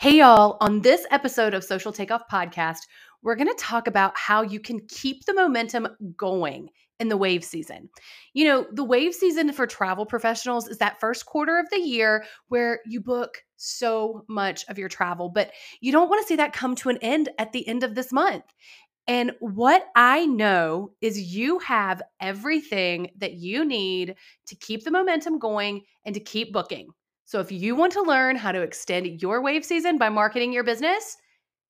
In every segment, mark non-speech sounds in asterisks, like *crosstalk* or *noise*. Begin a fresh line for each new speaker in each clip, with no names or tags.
Hey, y'all. On this episode of Social Takeoff Podcast, we're going to talk about how you can keep the momentum going in the wave season. You know, the wave season for travel professionals is that first quarter of the year where you book so much of your travel, but you don't want to see that come to an end at the end of this month. And what I know is you have everything that you need to keep the momentum going and to keep booking. So if you want to learn how to extend your wave season by marketing your business,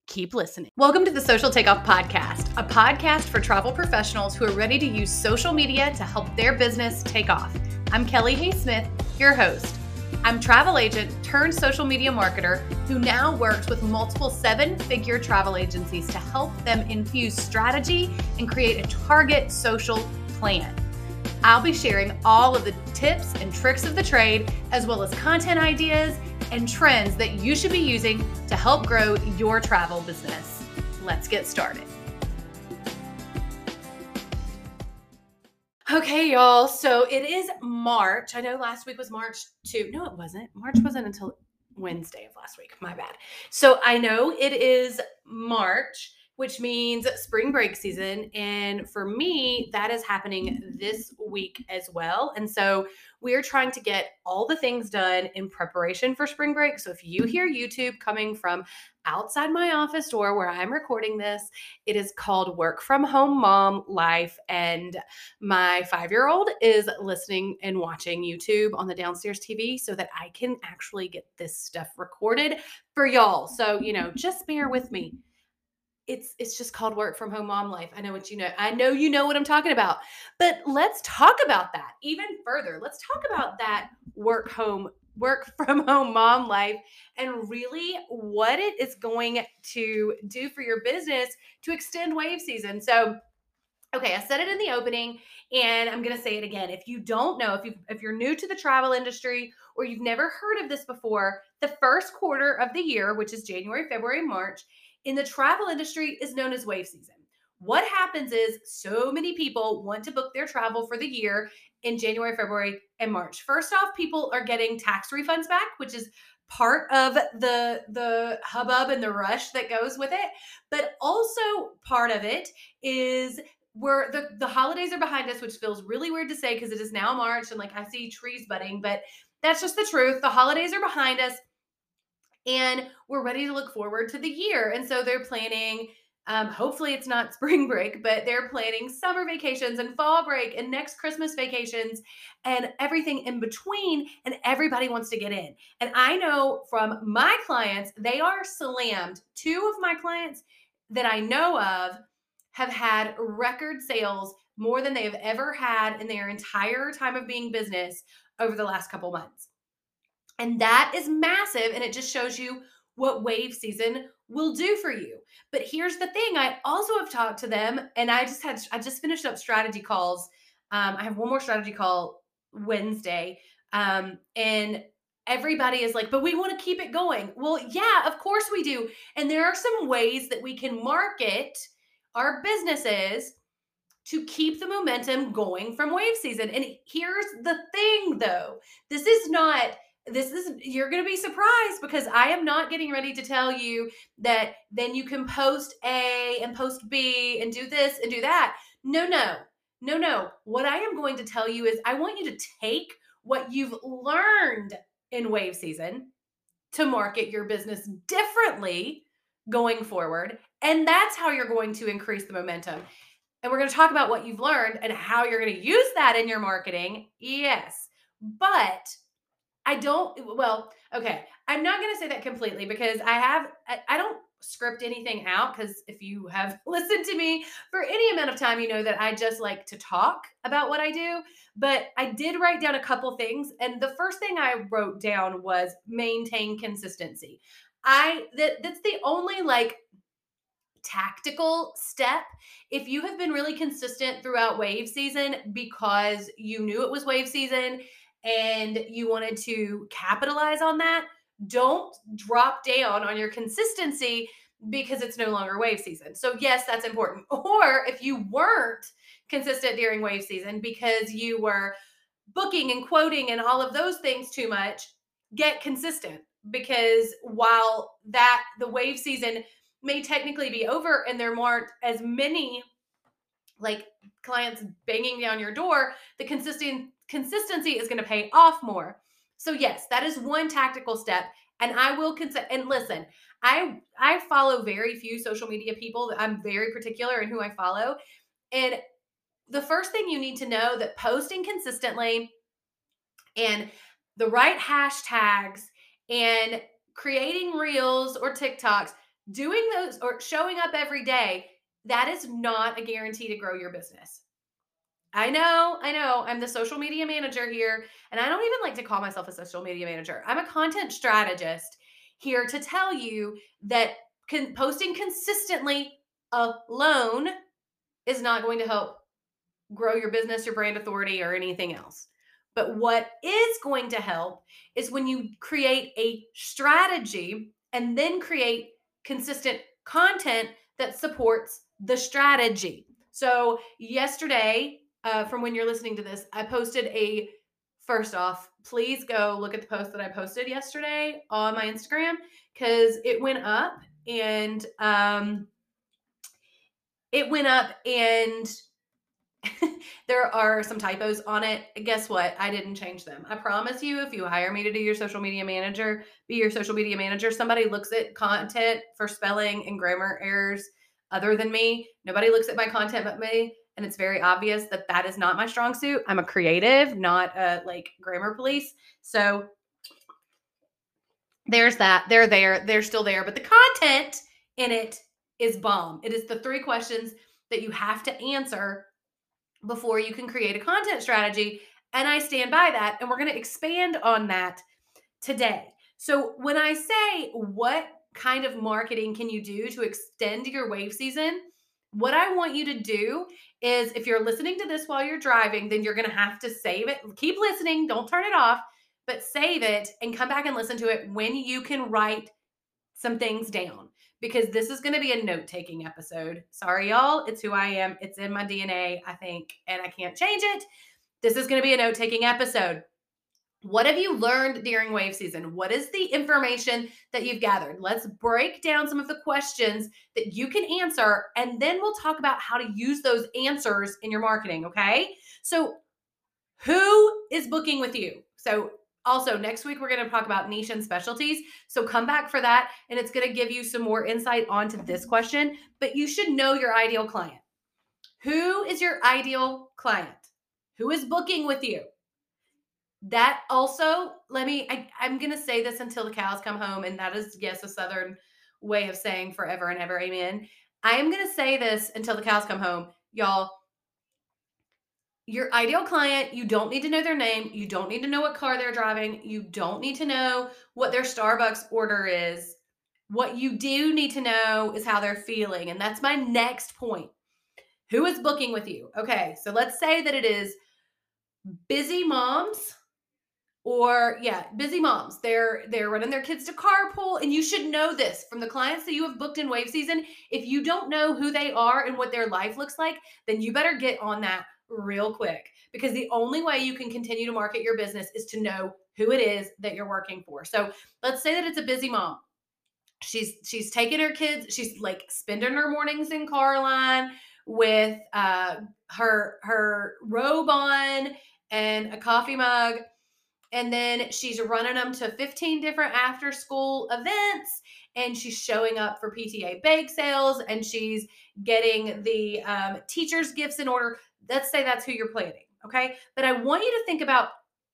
keep listening. Welcome to the Social Takeoff Podcast, a podcast for travel professionals who are ready to use social media to help their business take off. I'm Kelly Hay Smith, your host. I'm travel agent turned social media marketer who now works with multiple seven-figure travel agencies to help them infuse strategy and create a target social plan. I'll be sharing all of the tips and tricks of the trade, as well as content ideas and trends that you should be using to help grow your travel business. Let's get started. Okay, y'all. So it is March. I know last week was March 2. No, it wasn't. March wasn't until Wednesday of last week. My bad. So I know it is March which means spring break season. And for me, that is happening this week as well. And so we're trying to get all the things done in preparation for spring break. So if you hear YouTube coming from outside my office door where I'm recording this, it is called Work from Home Mom Life. And my five year old is listening and watching YouTube on the downstairs TV so that I can actually get this stuff recorded for y'all. So, you know, just bear with me it's it's just called work from home mom life. I know what you know. I know you know what I'm talking about. But let's talk about that even further. Let's talk about that work home work *laughs* from home mom life and really what it is going to do for your business to extend wave season. So Okay, I said it in the opening and I'm going to say it again. If you don't know, if you if you're new to the travel industry or you've never heard of this before, the first quarter of the year, which is January, February, March, in the travel industry is known as wave season. What happens is so many people want to book their travel for the year in January, February, and March. First off, people are getting tax refunds back, which is part of the the hubbub and the rush that goes with it but also part of it is where the the holidays are behind us which feels really weird to say because it is now march and like i see trees budding but that's just the truth the holidays are behind us and we're ready to look forward to the year. And so they're planning. Um, hopefully, it's not *laughs* spring break, but they're planning summer vacations and fall break and next Christmas vacations and everything in between. And everybody wants to get in. And I know from my clients, they are slammed. Two of my clients that I know of have had record sales more than they have ever had in their entire time of being business over the last couple months. And that is massive. And it just shows you what wave season will do for you. But here's the thing I also have talked to them, and I just had, I just finished up strategy calls. Um, I have one more strategy call Wednesday. Um, and everybody is like, but we want to keep it going. Well, yeah, of course we do. And there are some ways that we can market our businesses to keep the momentum going from wave season. And here's the thing though this is not this is you're going to be surprised because I am not getting ready to tell you that then you can post A and post B and do this and do that. No, no. No, no. What I am going to tell you is I want you to take what you've learned in wave season to market your business differently going forward. And that's how you're going to increase the momentum. And we're going to talk about what you've learned and how you're going to use that in your marketing. Yes. But I don't, well, okay. I'm not going to say that completely because I have, I, I don't script anything out because if you have *laughs* listened to me for any amount of time, you know that I just like to talk about what I do. But I did write down a couple things. And the first thing I wrote down was maintain consistency. I, that, that's the only like tactical step. If you have been really consistent throughout wave season because you knew it was wave season and you wanted to capitalize on that, don't drop down on your consistency because it's no longer wave season. So, yes, that's important. *laughs* Or if you weren't consistent during wave season because you were booking and quoting and all of those things too much, get consistent. because while that the wave season may technically be over and there aren't as many like clients banging down your door, the consistent consistency is going to pay off more. So yes, that is one tactical step and I will consider and listen, I I follow very few social media people. I'm very particular in who I follow. And the first thing you need to know that posting consistently and the right hashtags and creating reels or TikToks, doing those or showing up every day, that is not a guarantee to grow your business. I know, I know. I'm the social media manager here, and I don't even like to call myself a social media manager. I'm a content strategist here to tell you that con- posting consistently alone is not going to help grow your business, your brand authority, or anything else. But what is going to help is when you create a strategy and then create consistent content that supports the strategy. So, yesterday, uh, from when you're listening to this, I posted a first off, please go look at the post that I posted yesterday on my Instagram because it went up and um, it went up and *laughs* there are some typos on it. Guess what? I didn't change them. I promise you, if you hire me to do your social media manager, be your social media manager, somebody looks at content for spelling and grammar errors other than me. Nobody looks at my content but me. And it's very obvious that that is not my strong suit. I'm a creative, not a like grammar police. So there's that. They're there. They're still there. But the content in it is bomb. It is the three questions that you have to answer before you can create a content strategy. And I stand by that. And we're going to expand on that today. So, when I say what kind of marketing can you do to extend your wave season, what I want you to do is if you're listening to this while you're driving, then you're going to have to save it. Keep listening, don't turn it off, but save it and come back and listen to it when you can write some things down because this is going to be a note taking episode. Sorry, y'all. It's who I am. It's in my DNA, I think, and I can't change it. This is going to be a note taking episode. What have you learned during wave season? What is the information that you've gathered? Let's break down some of the questions that you can answer, and then we'll talk about how to use those answers in your marketing. Okay. So, who is booking with you? So, also, next week we're going to talk about niche and specialties. So come back for that, and it's going to give you some more insight onto this question. But you should know your ideal client. Who is your ideal client? Who is booking with you? That also, let me, I, I'm going to say this until the cows come home. And that is, yes, a Southern way of saying forever and ever. Amen. I am going to say this until the cows come home. Y'all, your ideal client, you don't need to know their name. You don't need to know what car they're driving. You don't need to know what their Starbucks order is. What you do need to know is how they're feeling. And that's my next point. Who is booking with you? Okay, so let's say that it is busy moms or yeah busy moms. They're they're running their kids to carpool. And you should know this from the clients that you have booked in wave season. If you don't know who they are and what their life looks like then you better get on that real quick. Because the only way you can continue to market your business is to know who it is that you're working for. So let's say that it's a busy mom. She's she's taking her kids, she's like spending her mornings in Carline with uh her her robe on and a coffee mug and then she's running them to 15 different after school events and she's showing up for PTA bake sales and she's getting the um, teachers gifts in order let's say that's who you're planning. Okay. But I want you to think about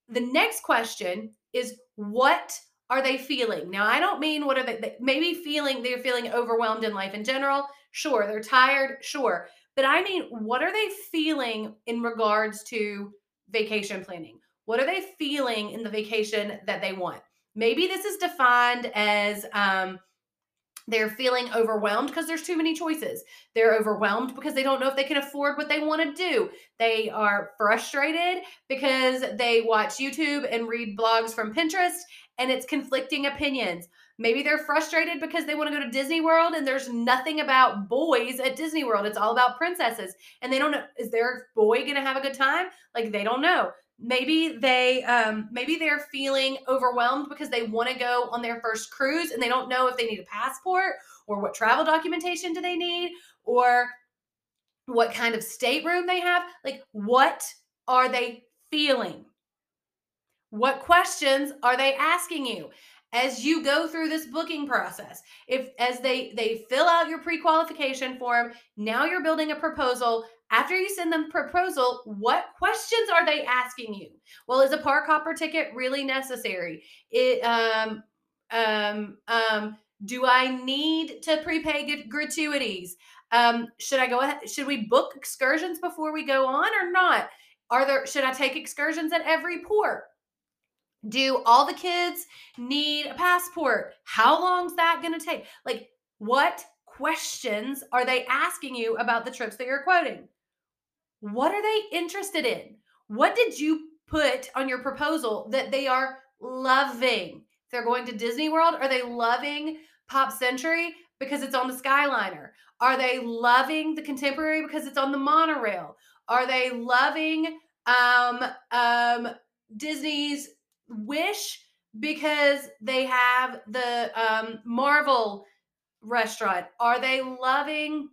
the next question is what are they feeling? Now, I don't mean what are they, maybe feeling, they're feeling overwhelmed in life in general. Sure. They're tired. Sure. But I mean, what are they feeling in regards to vacation planning? What are they feeling in the vacation that they want? Maybe this is defined as, um, they're feeling overwhelmed because there's too many choices. They're overwhelmed because they don't know if they can afford what they want to do. They are frustrated because they watch YouTube and read blogs from Pinterest and it's conflicting opinions. Maybe they're frustrated because they want to go to Disney World and there's nothing about boys at Disney World. It's all about princesses. And they don't know is their boy going to have a good time? Like they don't know. Maybe they um, maybe they're feeling overwhelmed because they want to go on their first cruise and they don't know if they need a passport or what travel documentation do they need or what kind of stateroom they have. Like what are they feeling? What questions are they asking you? As you go through this booking process if as they they fill out your pre-qualification form now you're building a proposal after you send them proposal what questions are they asking you? Well is a park hopper ticket really necessary? It um um um do i need to prepay gratuities? Um should i go ahead should we book excursions before we go on or not? Are there should i take excursions at every port? Do all the kids need a passport? How long's that going to take? Like, what questions are they asking you about the trips that you're quoting? What are they interested in? What did you put on your proposal that they are loving? They're going to Disney World, are they loving Pop Century because it's on the Skyliner? Are they loving the Contemporary because it's on the monorail? Are they loving um, um, Disney's Wish because they have the um, Marvel restaurant? Are they loving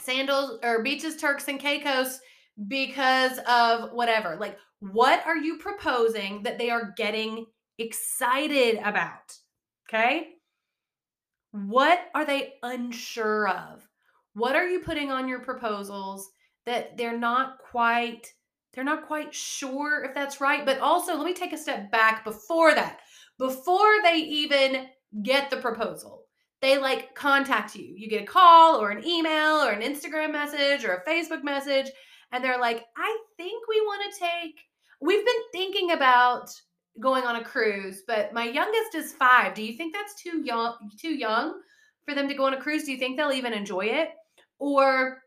Sandals or Beaches, Turks, and Caicos because of whatever? Like, what are you proposing that they are getting excited about? Okay. What are they unsure of? What are you putting on your proposals that they're not quite they're not quite sure if that's right. But also, let me take a step back before that. Before they even get the proposal, they like contact you. You get a call or an email or an Instagram message or a Facebook message, and they're like, I think we want to take, we've been thinking about going on a cruise, but my youngest is five. Do you think that's too young too young for them to go on a cruise? Do you think they'll even enjoy it? Or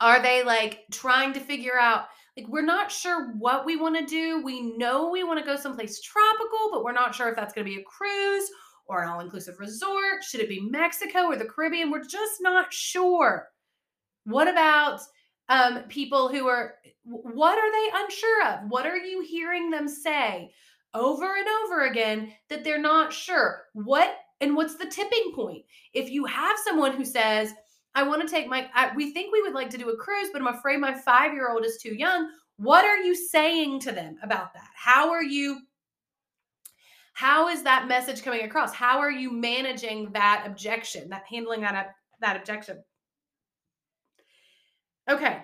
are they like trying to figure out like we're not sure what we want to do. We know we want to go someplace tropical, but we're not sure if that's going to be a cruise or an all-inclusive resort. Should it be Mexico or the Caribbean? We're just not sure. What about um, people who are what are they unsure of? What are you hearing them say over and over again that they're not sure? What and what's the tipping point? If you have someone who says, I want to take my, I, we think we would like to do a cruise, but I'm afraid my five year old is too young. What are you saying to them about that? How are you, how is that message coming across? How are you managing that objection, that handling that, that objection? Okay.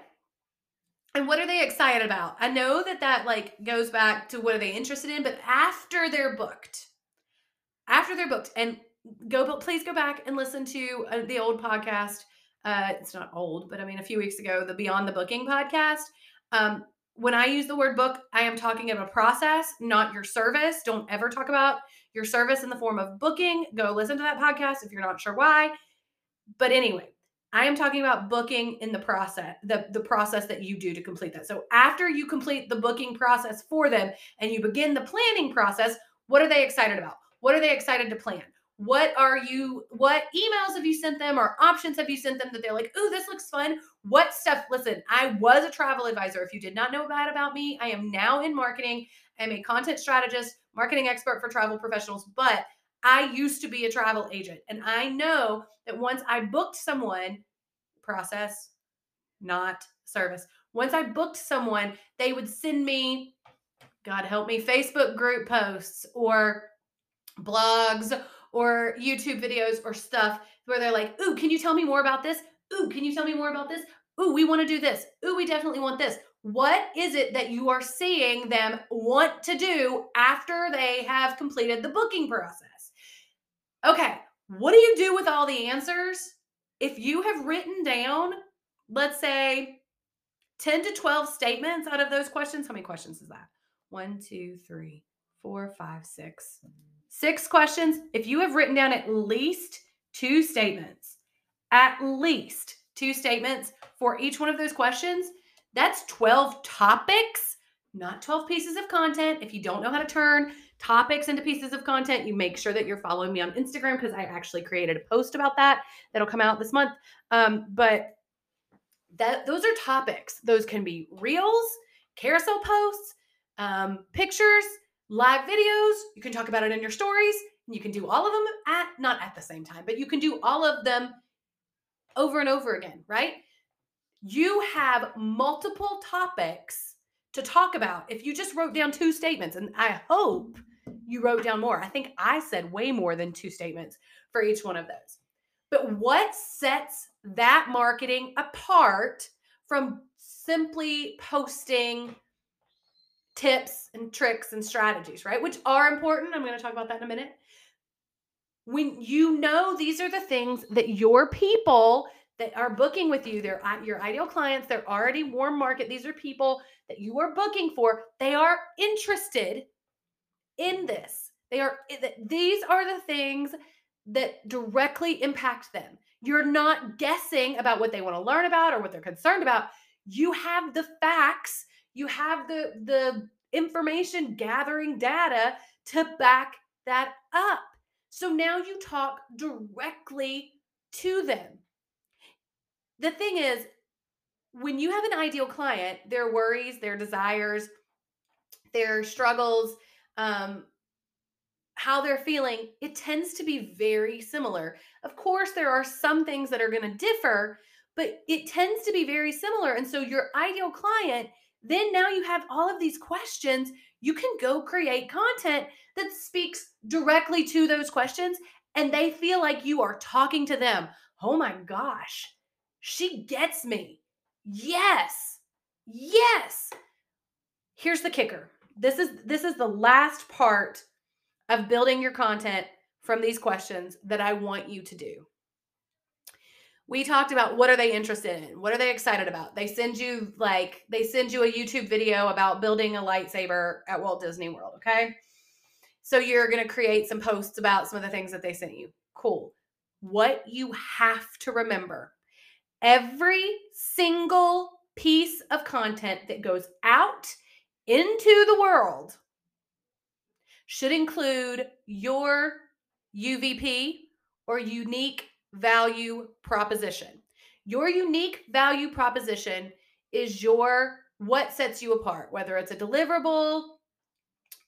And what are they excited about? I know that that like goes back to what are they interested in, but after they're booked, after they're booked, and go, please go back and listen to uh, the old podcast uh, it's not old, but I mean, a few weeks ago, the Beyond the Booking podcast. Um, when I use the word book, I am talking of a process, not your service. Don't ever talk about your service in the form of booking. Go listen to that podcast if you're not sure why. But anyway, I am talking about booking in the process, the, the process that you do to complete that. So after you complete the booking process for them and you begin the planning process, what are they excited about? What are they excited to plan? What are you what emails have you sent them or options have you sent them that they're like oh this looks fun. What stuff listen i was a travel advisor. If you did not know that about me i am now in marketing. I'm a content strategist marketing expert for travel professionals but i used to be a travel agent and i know that once i booked someone process not service. Once i booked someone they would send me god help me facebook group posts or blogs or YouTube videos or stuff where they're like, Ooh, can you tell me more about this? Ooh, can you tell me more about this? Ooh, we want to do this. Ooh, we definitely want this. What is it that you are seeing them want to do after they have completed the booking process? Okay, what do you do with all the answers? If you have written down, let's say, 10 to 12 statements out of those questions, how many questions is that? One, two, three, four, five, six, Six questions. If you have written down at least two statements, at least two statements for each one of those questions, that's 12 topics, not 12 pieces of content. If you don't know how to turn topics into pieces of content, you make sure that you're following me on Instagram because I actually created a post about that that'll come out this month. Um, but that those are topics. Those can be reels, carousel posts, um, pictures, live videos. You can talk about it in your stories. And you can do all of them at, not at the same time, but you can do all of them over and over again, right? You have multiple topics to talk about. If you just wrote down two statements, and I hope you wrote down more. I think I said way more than two statements for each one of those. But what sets that marketing apart from simply posting tips and tricks and strategies, right? Which are important. I'm going to talk about that in a minute. When you know these are the things that your people that are booking with you, they're uh, your ideal clients, they're already warm market. These are people that you are booking for. They are interested in this. They are eh, these are the things that directly impact them. You're not guessing about what they want to learn about or what they're concerned about. You have the facts, you have the the information gathering data to back that up. So now you talk directly to them. The thing is, when you have an ideal client, their worries, their desires, their struggles, um, how they're feeling, it tends to be very similar. Of course, there are some things that are going to differ, but it tends to be very similar. And so, your ideal client, then now you have all of these questions. You can go create content that speaks directly to those questions, and they feel like you are talking to them. Oh my gosh, she gets me. Yes. Yes. Here's the kicker. This is this is the last part of building your content from these questions that I want you to do. We talked about what are they interested in? What are they excited about? They send you like they send you a YouTube video about building a lightsaber at Walt Disney World, okay? So you're going to create some posts about some of the things that they sent you. Cool. What you have to remember every single piece of content that goes out into the world should include your UVP or unique value proposition. Your unique value proposition is your what sets you apart, whether it's a deliverable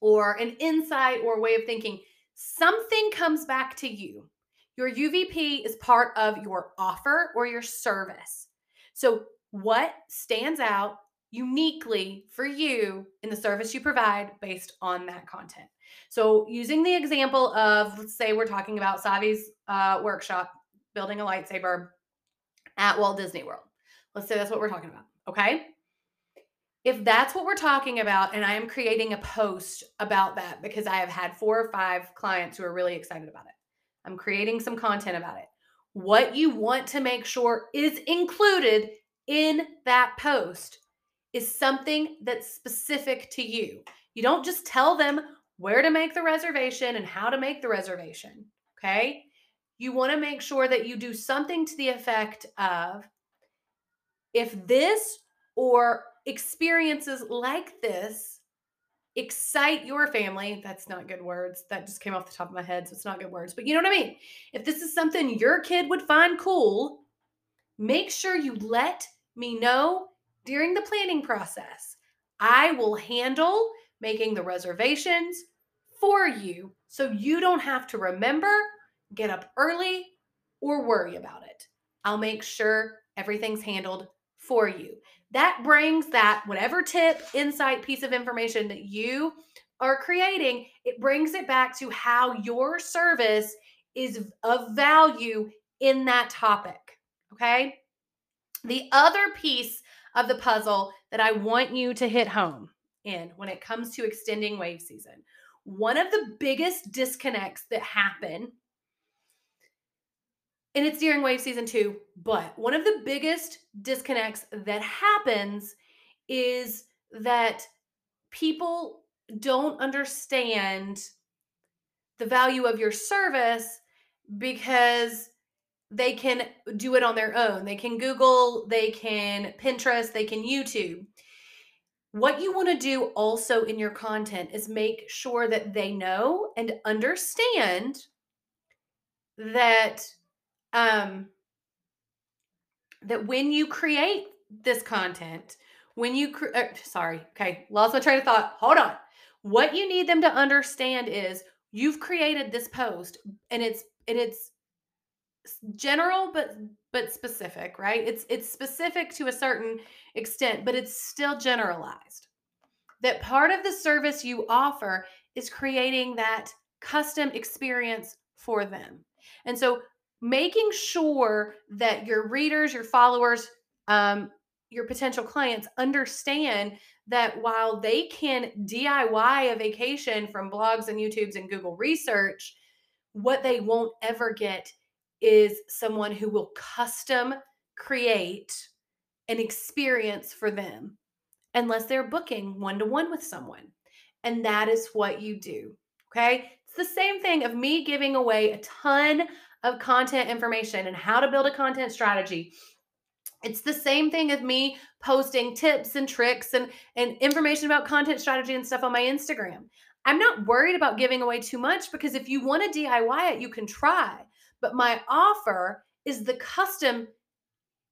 or an insight or way of thinking. Something comes back to you. Your UVP is part of your offer or your service. So, what stands out uniquely for you in the service you provide based on that content? So, using the example of, let's say we're talking about Savi's uh, workshop, building a lightsaber at Walt Disney World. Let's say that's what we're talking about. Okay. If that's what we're talking about, and I am creating a post about that because I have had four or five clients who are really excited about it, I'm creating some content about it. What you want to make sure is included in that post is something that's specific to you. You don't just tell them where to make the reservation and how to make the reservation. Okay. You want to make sure that you do something to the effect of if this or experiences like this excite your family. That's not good words. That just came off the top of my head. So it's not good words, but you know what I mean? If this is something your kid would find cool, make sure you let me know during the planning process. I will handle making the reservations for you so you don't have to remember, get up early, or worry about it. I'll make sure everything's handled for you that brings that whatever tip, insight, piece of information that you are creating, it brings it back to how your service is of value in that topic. Okay. The other piece of the puzzle that I want you to hit home in when it comes to extending wave season, one of the biggest disconnects that happen and it's during wave season two. But one of the biggest disconnects that happens is that people don't understand the value of your service because they can do it on their own. They can Google, they can Pinterest, they can YouTube. What you want to do also in your content is make sure that they know and understand that um, that when you create this content, when you cre- er, sorry, okay, lost my train of thought. Hold on. What you need them to understand is you've created this post and it's and it's general but but specific, right? It's it's specific to a certain extent, but it's still generalized. That part of the service you offer is creating that custom experience for them. And so making sure that your readers, your followers, um, your potential clients understand that while they can DIY a vacation from blogs and YouTubes and Google research, what they won't ever get is someone who will custom create an experience for them unless they're booking one to one with someone. And that is what you do. Okay. It's the same thing of me giving away a ton of content information and how to build a content strategy. It's the same thing of me posting tips and tricks and, and information about content strategy and stuff on my Instagram. I'm not worried about giving away too much because if you want to DIY it, you can try. But my offer is the custom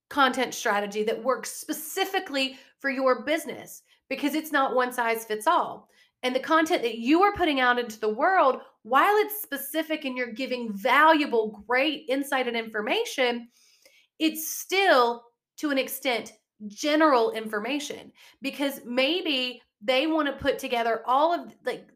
content strategy that works specifically for your business because it's not one size fits all. And the content that you are putting out into the world, while it's specific and you're giving valuable, great insight and information, it's still to an extent general information because maybe they want to put together all of like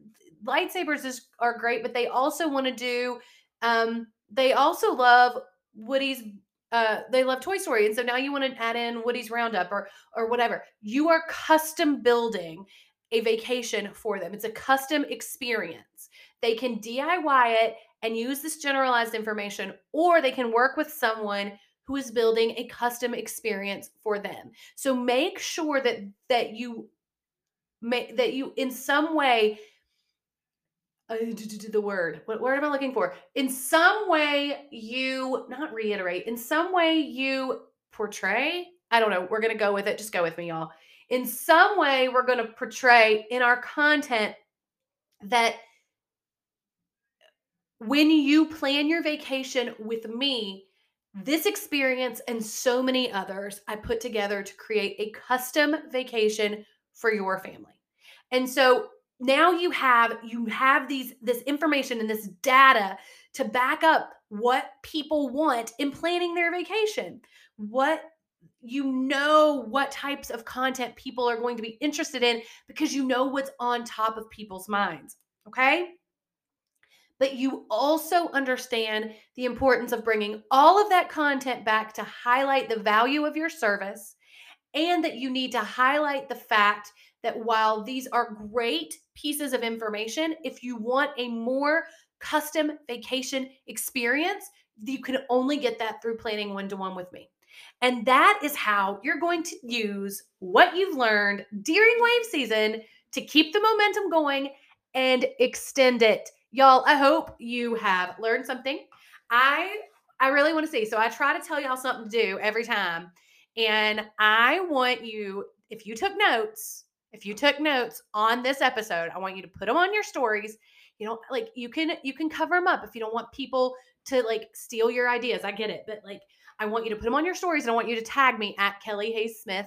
lightsabers is are great but they also want to do um they also love Woody's uh, they love Toy Story, and so now you want to add in Woody's Roundup or or whatever. You are custom building a vacation for them. It's a custom experience. They can DIY it and use this generalized information, or they can work with someone who is building a custom experience for them. So make sure that that you make that you in some way uh, the word what word am i looking for in some way you not reiterate in some way you portray i don't know we're gonna go with it just go with me y'all in some way we're gonna portray in our content that when you plan your vacation with me this experience and so many others i put together to create a custom vacation for your family. And so now you have you have these this information and this data to back up what people want in planning their vacation. What you know what types of content people are going to be interested in because you know what's on top of people's minds okay but you also understand the importance of bringing all of that content back to highlight the value of your service and that you need to highlight the fact that while these are great pieces of information, if you want a more custom vacation experience, you can only get that through planning one to one with me. And that is how you're going to use what you've learned during wave season to keep the momentum going and extend it. Y'all, I hope you have learned something. I I really want to see. So I try to tell y'all something to do every time. And I want you if you took notes, if you took notes on this episode, I want you to put them on your stories. You know, like you can you can cover them up if you don't want people to like steal your ideas. I get it, but like I want you to put them on your stories and I want you to tag me at Kelly Hayes Smith.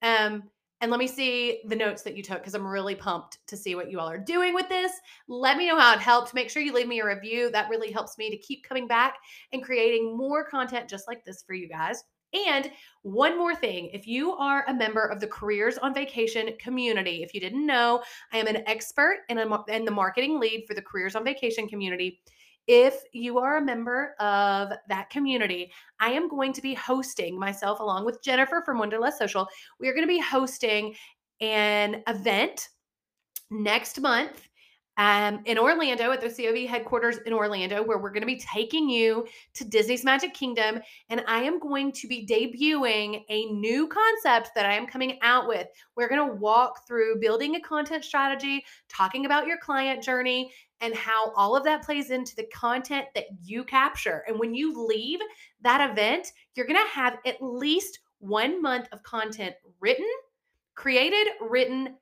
Um, and let me see the notes that you took because I'm really pumped to see what you all are doing with this. Let me know how it helped. Make sure you leave me a review. That really helps me to keep coming back and creating more content just like this for you guys. And one more thing if you are a member of the Careers on Vacation community, if you didn't know, I am an expert and, and the marketing lead for the Careers on Vacation community. If you are a member of that community, I am going to be hosting myself along with Jennifer from Wonderless Social. We are going to be hosting an event next month um, in Orlando at the COV headquarters in Orlando, where we're going to be taking you to Disney's Magic Kingdom. And I am going to be debuting a new concept that I am coming out with. We're going to walk through building a content strategy, talking about your client journey, and how all of that plays into the content that you capture. And when you leave that event, you're going to have at least one month of content written, created, written,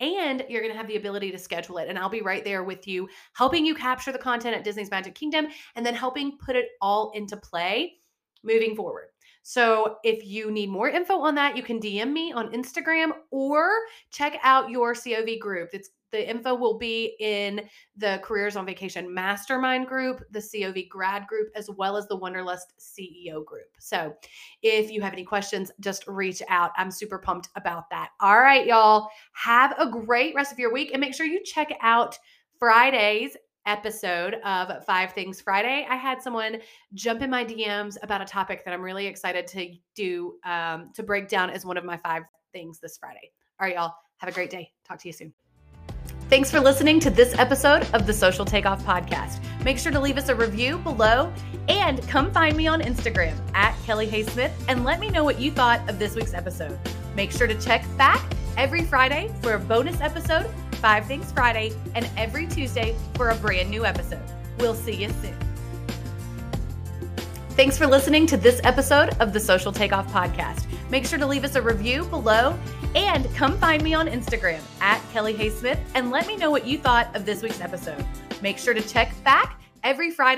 and you're going to have the ability to schedule it. And I'll be right there with you, helping you capture the content at Disney's Magic Kingdom and then helping put it all into play moving forward. So if you need more info on that, you can DM me on Instagram or check out your COV group. It's the info will be in the Careers on Vacation Mastermind group, the COV grad group, as well as the Wonderlust CEO group. So if you have any questions, just reach out. I'm super pumped about that. All right, y'all. Have a great rest of your week and make sure you check out Friday's episode of Five Things Friday. I had someone jump in my DMs about a topic that I'm really excited to do um, to break down as one of my five things this Friday. All right, y'all. Have a great day. Talk to you soon. Thanks for listening to this episode of the Social Takeoff Podcast. Make sure to leave us a review below and come find me on Instagram at Kelly Hay Smith and let me know what you thought of this week's episode. Make sure to check back every Friday for a bonus episode, Five Things Friday, and every Tuesday for a brand new episode. We'll see you soon. Thanks for listening to this episode of the Social Takeoff Podcast. Make sure to leave us a review below and come find me on Instagram at Kelly Hay Smith and let me know what you thought of this week's episode. Make sure to check back every Friday.